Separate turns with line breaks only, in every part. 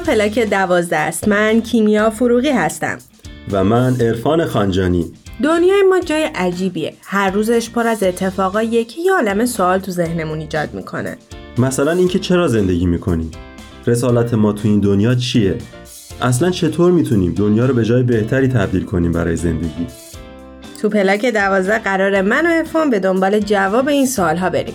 پلاک دوازده است. من کیمیا فروغی هستم.
و من عرفان خانجانی.
دنیای ما جای عجیبیه. هر روزش پر از اتفاقاییه که یه عالم سوال تو ذهنمون ایجاد می‌کنه.
مثلا اینکه چرا زندگی می‌کنیم رسالت ما تو این دنیا چیه؟ اصلا چطور می‌تونیم دنیا رو به جای بهتری تبدیل کنیم برای زندگی؟
تو پلاک دوازده قرار من و ارفان به دنبال جواب این سوال ها بریم.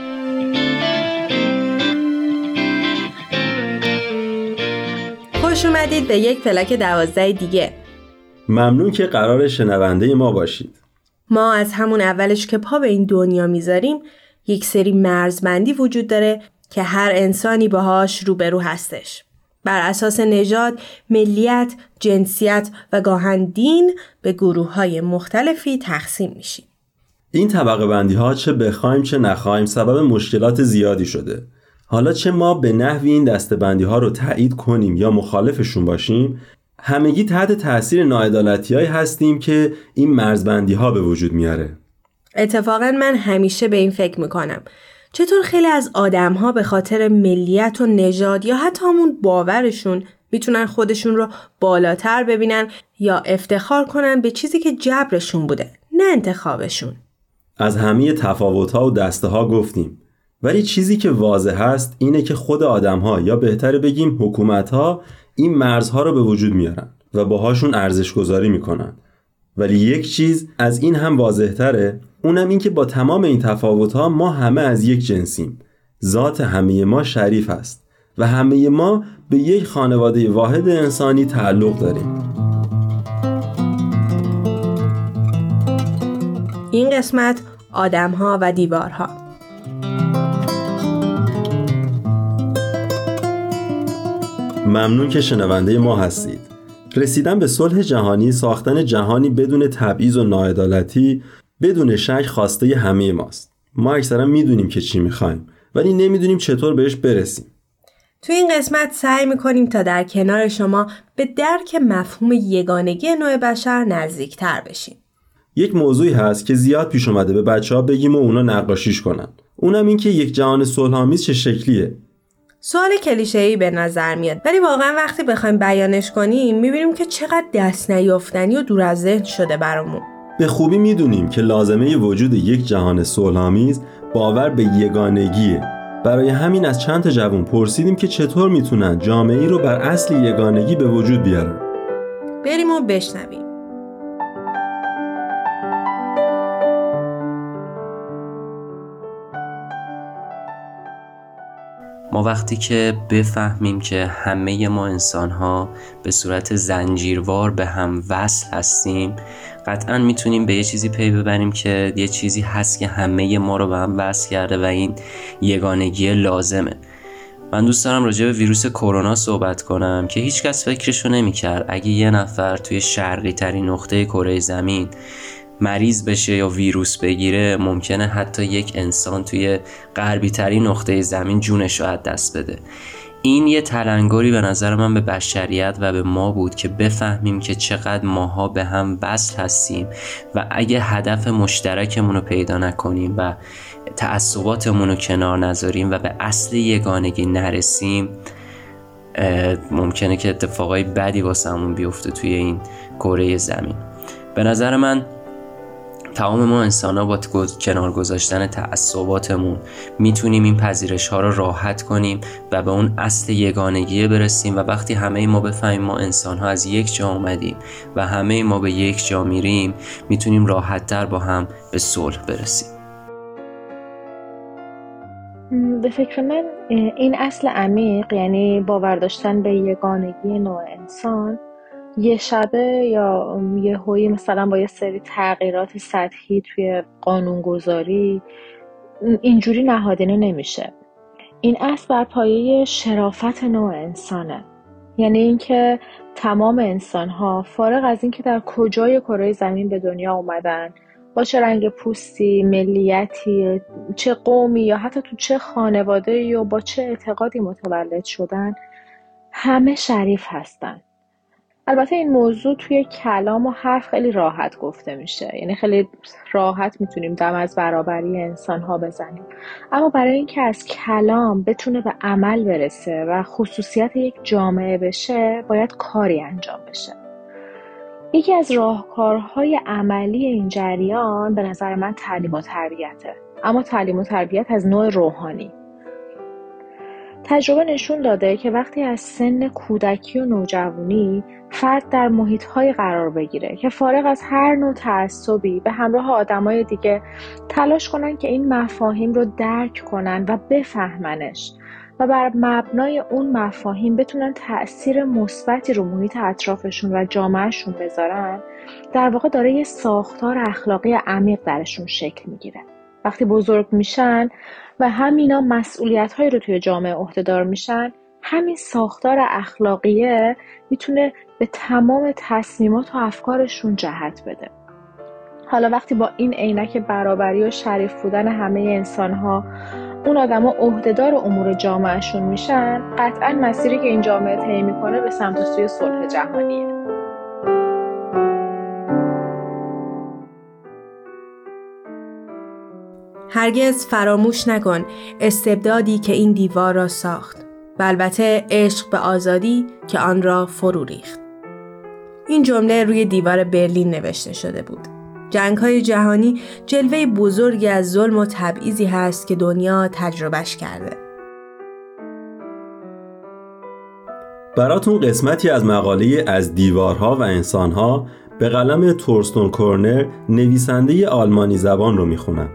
خوش اومدید به یک پلاک دوازده دیگه
ممنون که قرار شنونده ما باشید
ما از همون اولش که پا به این دنیا می‌ذاریم یک سری مرزبندی وجود داره که هر انسانی باهاش روبرو هستش بر اساس نژاد، ملیت، جنسیت و گاهن دین به گروه های مختلفی تقسیم میشیم.
این طبقه بندی ها چه بخوایم چه نخوایم سبب مشکلات زیادی شده. حالا چه ما به نحوی این دسته ها رو تایید کنیم یا مخالفشون باشیم همگی تحت تاثیر ناعدالتی هستیم که این مرزبندی ها به وجود میاره.
اتفاقا من همیشه به این فکر می‌کنم. چطور خیلی از آدم ها به خاطر ملیت و نژاد یا حتی همون باورشون می‌تونن خودشون رو بالاتر ببینن یا افتخار کنن به چیزی که جبرشون بوده نه انتخابشون؟
از همه تفاوت ها و دسته ها گفتیم. ولی چیزی که واضح هست اینه که خود آدم ها یا بهتر بگیم حکومت ها این مرزها رو به وجود میارن و باهاشون ارزش گذاری می‌کنن. ولی یک چیز از این هم واضح تره اونم این که با تمام این تفاوت ها ما همه از یک جنسیم. ذات همه ما شریف است و همه ما به یک خانواده واحد انسانی تعلق داریم.
این قسمت آدم ها و دیوارها.
ممنون که شنونده ما هستید. رسیدن به صلح جهانی ساختن جهانی بدون تبعیض و ناعدالتی بدون شک خواسته همه ماست. ما اکثرا می‌دونیم که چی می‌خوایم ولی نمی‌دونیم چطور بهش برسیم.
تو این قسمت سعی می‌کنیم تا در کنار شما به درک مفهوم یگانگی نوع بشر نزدیکتر بشیم.
یک موضوعی هست که زیاد پیش اومده به بچه ها بگیم و اونا نقاشیش کنن. اونم این که یک جهان صلحآمیز چه شکلیه؟
سوال کلیشه‌ای به نظر میاد. ولی واقعا وقتی بخوایم بیانش کنیم می‌بینیم که چقدر دست نیافتنی و دور از ذهن شده برامون.
به خوبی می‌دونیم که لازمه وجود یک جهان صلحآمیز باور به یگانگیه. برای همین از چند تا جوون پرسیدیم که چطور می‌تونن جامعه ای رو بر اصل یگانگی به وجود بیارن.
بریم و بشنویم.
ما وقتی که بفهمیم که همه ما انسان ها به صورت زنجیروار به هم وصل هستیم قطعا می‌تونیم به یه چیزی پی ببریم که یه چیزی هست که همه ما رو به هم وصل کرده و این یگانگی لازمه. من دوست دارم راجع به ویروس کرونا صحبت کنم که هیچکس فکرشو نمی‌کرد. اگه یه نفر توی شرقی ترین نقطه کره زمین مریض بشه یا ویروس بگیره ممکنه حتی یک انسان توی غربی ترین نقطه زمین جونش رو از دست بده. این یه تلنگری به نظر من به بشریت و به ما بود که بفهمیم که چقدر ماها به هم وصل هستیم و اگه هدف مشترکمون رو پیدا نکنیم و تعصباتمون رو کنار نذاریم و به اصل یگانگی نرسیم ممکنه که اتفاقای بدی واسمون بیفته توی این کره زمین. به نظر من تمام ما انسان با کنار گذاشتن تعصباتمون می‌تونیم این پذیرش ها رو راحت کنیم و به اون اصل یگانگی برسیم و وقتی همه ما بفهمیم ما انسان ها از یک جا آمدیم و همه ما به یک جا میریم می‌تونیم راحت تر با هم به صلح برسیم.
به فکر من این اصل عمیق یعنی باور داشتن به یگانگی نوع انسان یه شبه یا یه هوی مثلا با یه سری تغییرات سطحی توی قانونگذاری اینجوری نهادینه نمیشه. این اصل بر پایه شرافت نوع انسانه. یعنی اینکه تمام انسان ها فارغ از اینکه در کجای کره زمین به دنیا اومدن با چه رنگ پوستی، ملیتی، چه قومی یا حتی تو چه خانواده یا با چه اعتقادی متولد شدن همه شریف هستن. البته این موضوع توی کلام و حرف خیلی راحت گفته میشه. یعنی خیلی راحت می‌تونیم دم از برابری انسان ها بزنیم. اما برای اینکه از کلام بتونه به عمل برسه و خصوصیت یک جامعه بشه باید کاری انجام بشه. یکی از راهکارهای عملی این جریان به نظر من تعلیم و تربیته. اما تعلیم و تربیت از نوع روحانی. تجربه نشون داده که وقتی از سن کودکی و نوجوانی فرد در محیطهایی قرار بگیره که فارغ از هر نوع تعصبی به همراه آدمای دیگه تلاش کنن که این مفاهیم رو درک کنن و بفهمنش و بر مبنای اون مفاهیم بتونن تاثیر مثبتی رو محیط اطرافشون و جامعهشون بذارن در واقع داره یه ساختار اخلاقی عمیق درشون شکل می‌گیره. وقتی بزرگ میشن و همینا مسئولیت هایی رو توی جامعه عهدهدار میشن همین ساختار اخلاقیه می‌تونه به تمام تصمیمات و افکارشون جهت بده. حالا وقتی با این عینک برابری و شریف بودن همه انسان ها اون آدما عهدهدار امور جامعهشون میشن قطعا مسیری که این جامعه طی می‌کنه به سمت سوی صلح جهانیه.
هرگز فراموش نکن استبدادی که این دیوار را ساخت. و البته عشق به آزادی که آن را فرو ریخت. این جمله روی دیوار برلین نوشته شده بود جنگ های جهانی جلوه بزرگی از ظلم و تبعیضی هست که دنیا تجربهش کرده.
براتون قسمتی از مقاله از دیوارها و انسانها به قلم تورستون کورنر نویسنده آلمانی زبان رو می‌خونم.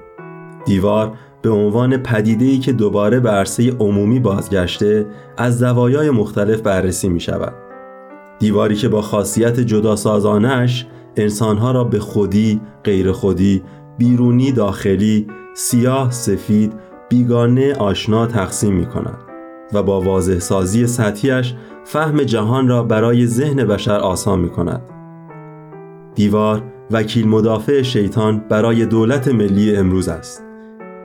دیوار به عنوان پدیده‌ای که دوباره به عرصه عمومی بازگشته از زوایای مختلف بررسی می شود. دیواری که با خاصیت جداسازانش انسانها را به خودی، غیر خودی، بیرونی داخلی، سیاه سفید، بیگانه آشنا تقسیم می کند و با واضح سازی سطحیش فهم جهان را برای ذهن بشر آسان می کند. دیوار وکیل مدافع شیطان برای دولت ملی امروز است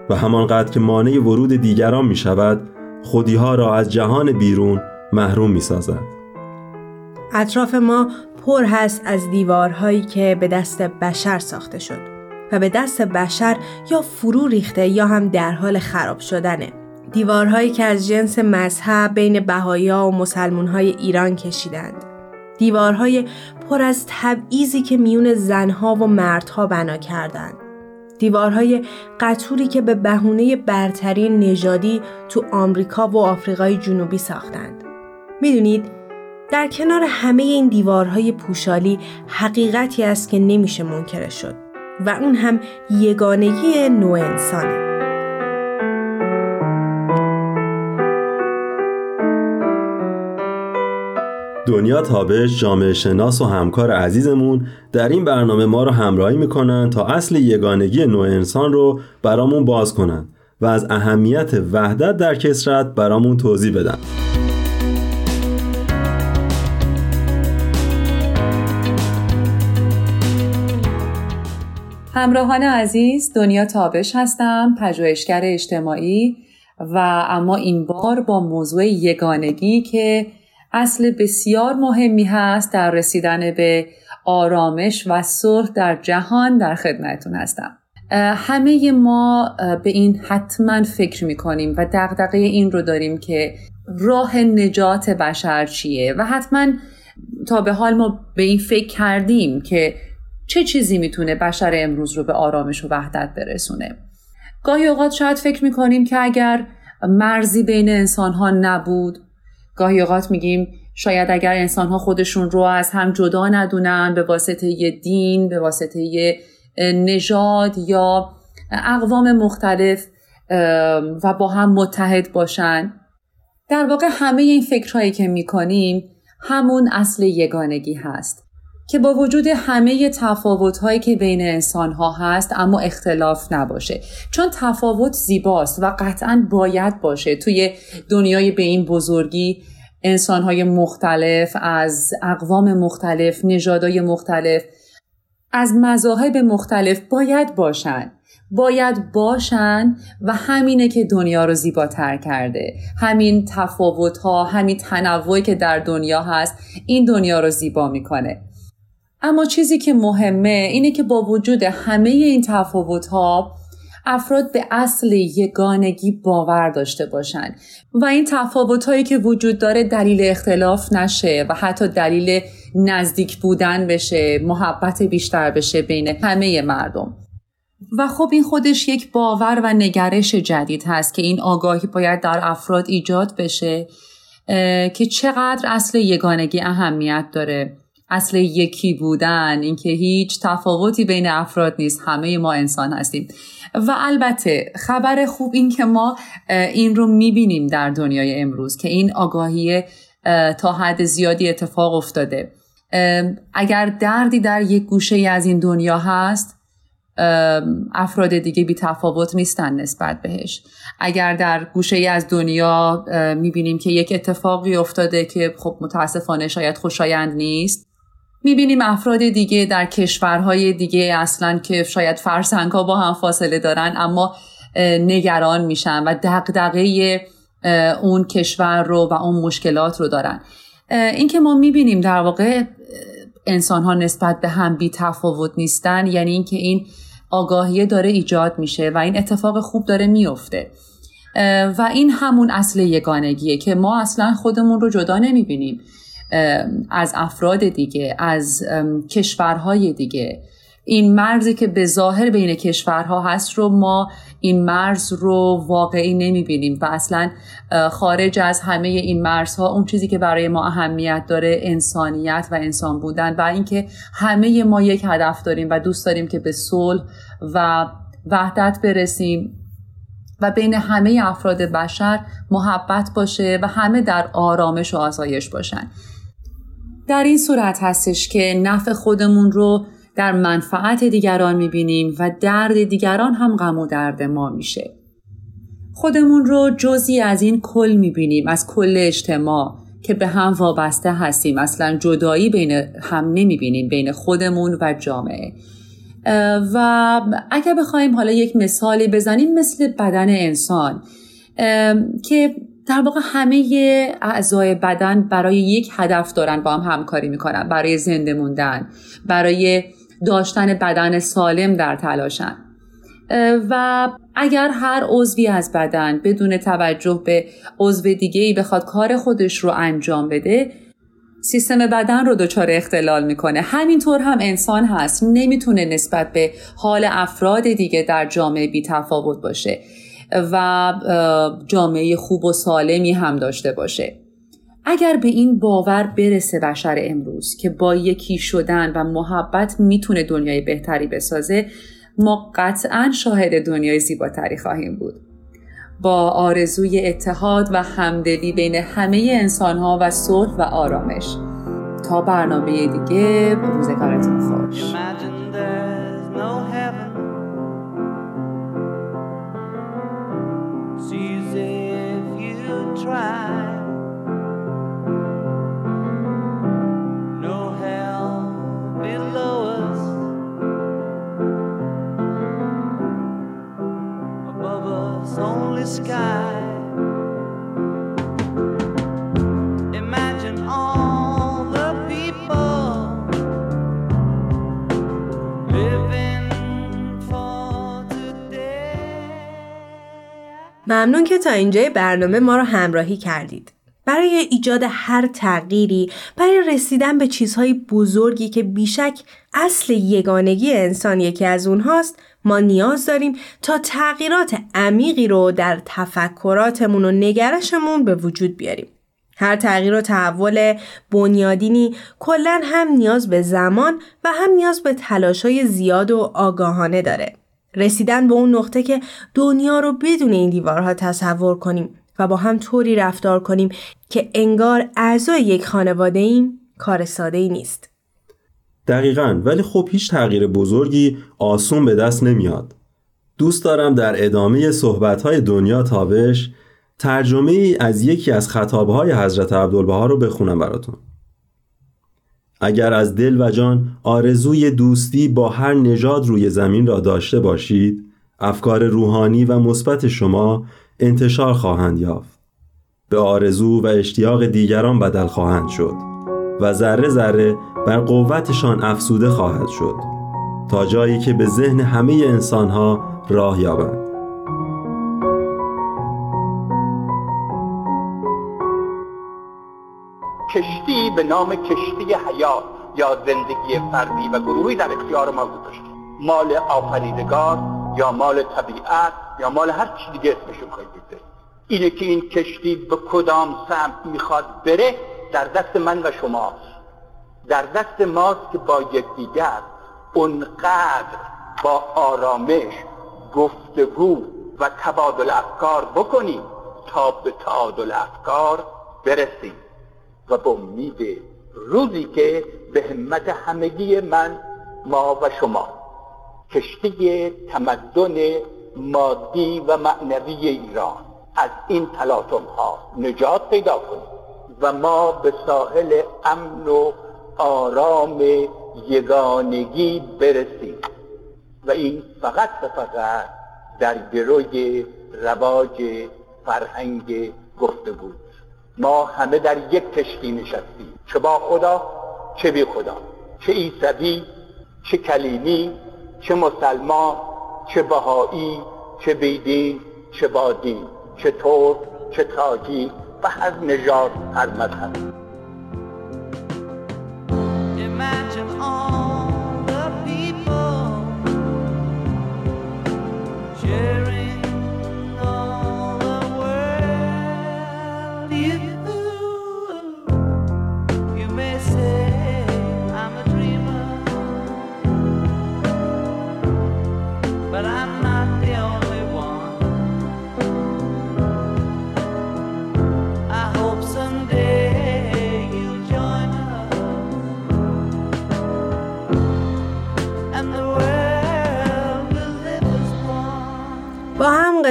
و همانقدر که مانع ورود دیگران می شود خودیها را از جهان بیرون محروم می سازد.
اطراف ما پر هست از دیوارهایی که به دست بشر ساخته شد و به دست بشر یا فرو ریخته یا هم در حال خراب شدنه. دیوارهایی که از جنس مذهب بین بهایا و مسلمانهای ایران کشیدند. دیوارهای پر از تبعیضی که میون زنها و مردها بنا کردند. دیوارهای قطوری که به بهونه برتری نژادی تو آمریکا و آفریقای جنوبی ساختند. می‌دونید در کنار همه این دیوارهای پوشالی حقیقتی است که نمیشه منکره شد و اون هم یگانگی نوع انسانه.
دنیا تابش جامعه شناس و همکار عزیزمون در این برنامه ما رو همراهی می‌کنن تا اصل یگانگی نوع انسان رو برامون باز کنن و از اهمیت وحدت در کسرت برامون توضیح بدن.
همراهان عزیز دنیا تابش هستم پژوهشگر اجتماعی و اما این بار با موضوع یگانگی که اصل بسیار مهمی هست در رسیدن به آرامش و صلح در جهان در خدمتون هستم. همه ما به این حتما فکر می‌کنیم و دقدقه این رو داریم که راه نجات بشر چیه و حتما تا به حال ما به این فکر کردیم که چه چیزی می‌تونه بشر امروز رو به آرامش و وحدت برسونه؟ گاهی اوقات شاید فکر می‌کنیم که اگر مرزی بین انسان ها نبود گاهی اوقات میگیم شاید اگر انسان ها خودشون رو از هم جدا ندونن به واسطه یه دین به واسطه یه نژاد یا اقوام مختلف و با هم متحد باشن. در واقع همه این فکرهایی که می‌کنیم همون اصل یگانگی هست. که با وجود همه تفاوت هایی که بین انسان ها هست اما اختلاف نباشه. چون تفاوت زیباست و قطعا باید باشه. توی دنیای به این بزرگی انسانهای مختلف از اقوام مختلف نژادهای مختلف از مذاهب مختلف باید باشن. باید باشن و همینه که دنیا رو زیباتر کرده. همین تفاوت ها همین تنوعی که در دنیا هست این دنیا رو زیبا می‌کنه. اما چیزی که مهمه اینه که با وجود همه این تفاوت ها افراد به اصل یگانگی باور داشته باشند و این تفاوت هایی که وجود داره دلیل اختلاف نشه و حتی دلیل نزدیک بودن بشه محبت بیشتر بشه بین همه مردم. و خب این خودش یک باور و نگرش جدید هست که این آگاهی باید در افراد ایجاد بشه که چقدر اصل یگانگی اهمیت داره. اصل یکی بودن اینکه هیچ تفاوتی بین افراد نیست همه ما انسان هستیم. و البته خبر خوب این که ما این رو می‌بینیم در دنیای امروز که این آگاهی تا حد زیادی اتفاق افتاده. اگر دردی در یک گوشه از این دنیا هست افراد دیگه بی تفاوت نیستن نسبت بهش. اگر در گوشه ای از دنیا می‌بینیم که یک اتفاقی افتاده که خب متاسفانه شاید خوشایند نیست می‌بینیم افراد دیگه در کشورهای دیگه اصلا که شاید فرسنگ ها با هم فاصله دارن اما نگران میشن و دقدقه اون کشور رو و اون مشکلات رو دارن. این که ما می‌بینیم در واقع انسان ها نسبت به هم بی تفاوت نیستن یعنی اینکه این آگاهی داره ایجاد میشه و این اتفاق خوب داره میفته و این همون اصل یگانگیه که ما اصلا خودمون رو جدا نمی‌بینیم. از افراد دیگه از کشورهای دیگه. این مرزی که به ظاهر بین کشورها هست رو ما این مرز رو واقعی نمی‌بینیم و اصلا خارج از همه این مرزها اون چیزی که برای ما اهمیت داره انسانیت و انسان بودن و اینکه همه ما یک هدف داریم و دوست داریم که به صلح و وحدت برسیم و بین همه افراد بشر محبت باشه و همه در آرامش و آسایش باشن. در این صورت هستش که نفع خودمون رو در منفعت دیگران می‌بینیم و درد دیگران هم غم و درد ما میشه. خودمون رو جزی از این کل می‌بینیم از کل اجتماع که به هم وابسته هستیم اصلا جدایی بین هم نمی‌بینیم بین خودمون و جامعه و اگر بخوایم حالا یک مثالی بزنیم مثل بدن انسان که در واقع همه اعضای بدن برای یک هدف دارن با هم همکاری می‌کنن برای زنده موندن برای داشتن بدن سالم در تلاشن. و اگر هر عضوی از بدن بدون توجه به عضو دیگه ای بخواد کار خودش رو انجام بده سیستم بدن رو دچار اختلال می‌کنه. همینطور هم انسان هست. نمی‌تونه نسبت به حال افراد دیگه در جامعه بی تفاوت باشه. و جامعه خوب و سالمی هم داشته باشه. اگر به این باور برسه بشر امروز که با یکی شدن و محبت می‌تونه دنیای بهتری بسازه ما قطعا شاهد دنیای زیباتری خواهیم بود. با آرزوی اتحاد و همدلی بین همه انسانها و صلح و آرامش. تا برنامه دیگه روزگارتون خوش.
ممنون که تا اینجای برنامه ما رو همراهی کردید. برای ایجاد هر تغییری برای رسیدن به چیزهای بزرگی که بیشک اصل یگانگی انسان یکی از اونهاست ما نیاز داریم تا تغییرات عمیقی رو در تفکراتمون و نگرشمون به وجود بیاریم. هر تغییر و تحول بنیادینی کلا هم نیاز به زمان و هم نیاز به تلاشای زیاد و آگاهانه داره. رسیدن به اون نقطه که دنیا رو بدون این دیوارها تصور کنیم و با هم طوری رفتار کنیم که انگار اعضای یک خانواده ایم کار ساده ای نیست.
دقیقا ولی خب هیچ تغییر بزرگی آسون به دست نمیاد. دوست دارم در ادامه صحبتهای دنیا تابش ترجمه از یکی از خطابهای حضرت عبدالبها رو بخونم براتون اگر از دل و جان آرزوی دوستی با هر نژاد روی زمین را داشته باشید افکار روحانی و مثبت شما انتشار خواهند یافت. به آرزو و اشتیاق دیگران بدل خواهند شد و ذره ذره بر قوتشان افسوده خواهد شد تا جایی که به ذهن همه انسانها راه یابند.
کشتی به نام کشتی حیات یا زندگی فردی و گروهی در اختیار ما گذاشته مال آفریدگار یا مال طبیعت یا مال هر چی دیگه اسمشون خواهید اینه که این کشتی به کدام سمت می‌خواد بره در دست من و شماست. در دست ماست که با یکدیگر اونقدر با آرامش گفتگو و تبادل افکار بکنیم تا به تعادل افکار برسیم. و به امید روزی که به همت همگی من ما و شما. کشتی تمدن مادی و معنوی ایران. از این تلاطم ها نجات پیدا کنیم. و ما به ساحل امن و آرام یگانگی برسیم. و این فقط و فقط در گروی رواج فرهنگ بود ما همه در یک کشتی نشستیم چه با خدا چه بی خدا. چه ایسوی چه کلیمی چه مسلمان چه بهایی چه بیدین چه بادین چه ترک چه تاجی و هر نژاد هر مذهب.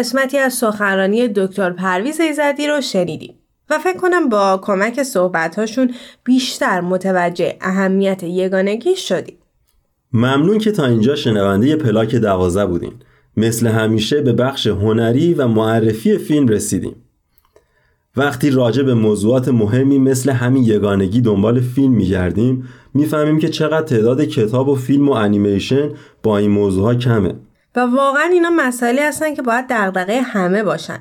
قسمتی از سخنرانی دکتر پرویز ایزدی رو شنیدیم و فکر کنم با کمک صحبتهاشون بیشتر متوجه اهمیت یگانگی شدیم.
ممنون که تا اینجا شنونده پلاک دوازه بودین. مثل همیشه به بخش هنری و معرفی فیلم رسیدیم. وقتی راجع به موضوعات مهمی مثل همین یگانگی دنبال فیلم میگردیم می‌فهمیم که چقدر تعداد کتاب و فیلم و انیمیشن با این موضوعها کمه.
و واقعا اینا مسائلی هستن که باید دغدغه همه باشن.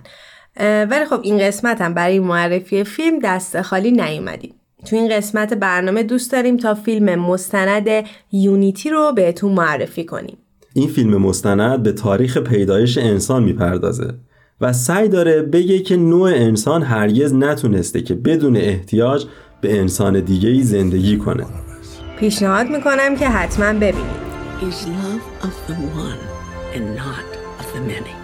ولی خب این قسمت هم برای معرفی فیلم دست خالی نیومدیم تو این قسمت برنامه دوست داریم تا فیلم مستند یونیتی رو بهتون معرفی کنیم.
این فیلم مستند به تاریخ پیدایش انسان می‌پردازه و سعی داره بگه که نوع انسان هرگز نتونسته که بدون احتیاج به انسان دیگه ای زندگی کنه.
پیشنهاد می‌کنم که حتما ببینید.
and not of the many.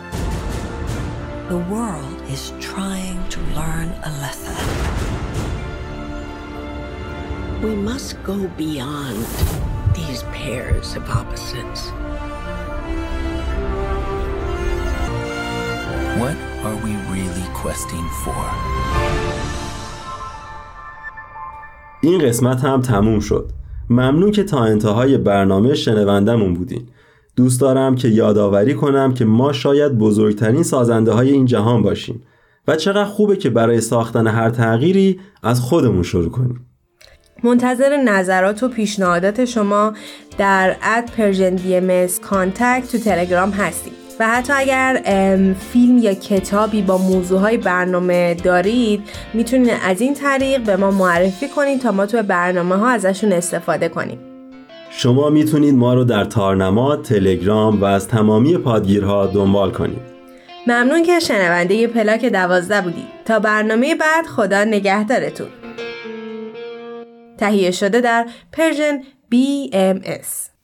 The world is trying to learn a lesson. We must go beyond these pairs of opposites.
What are we really questing for? این قسمت هم تموم شد. ممنون که تا انتهای برنامه شنوندمون بودین. دوست دارم که یادآوری کنم که ما شاید بزرگترین سازنده های این جهان باشیم و چقدر خوبه که برای ساختن هر تغییری از خودمون شروع کنیم.
منتظر نظرات و پیشنهادات شما در at Persian B contact تو تلگرام هستیم. و حتی اگر فیلم یا کتابی با موضوعهای برنامه دارید می‌تونید از این طریق به ما معرفی کنید تا ما تو برنامه ها ازشون استفاده کنیم.
شما می‌تونید ما رو در تارنما، تلگرام و از تمامی پادگیرها دنبال کنید.
ممنون که شنونده پلاک دوازده بودید. تا برنامه بعد خدا نگهدارتون. تهیه شده در پرژن BMS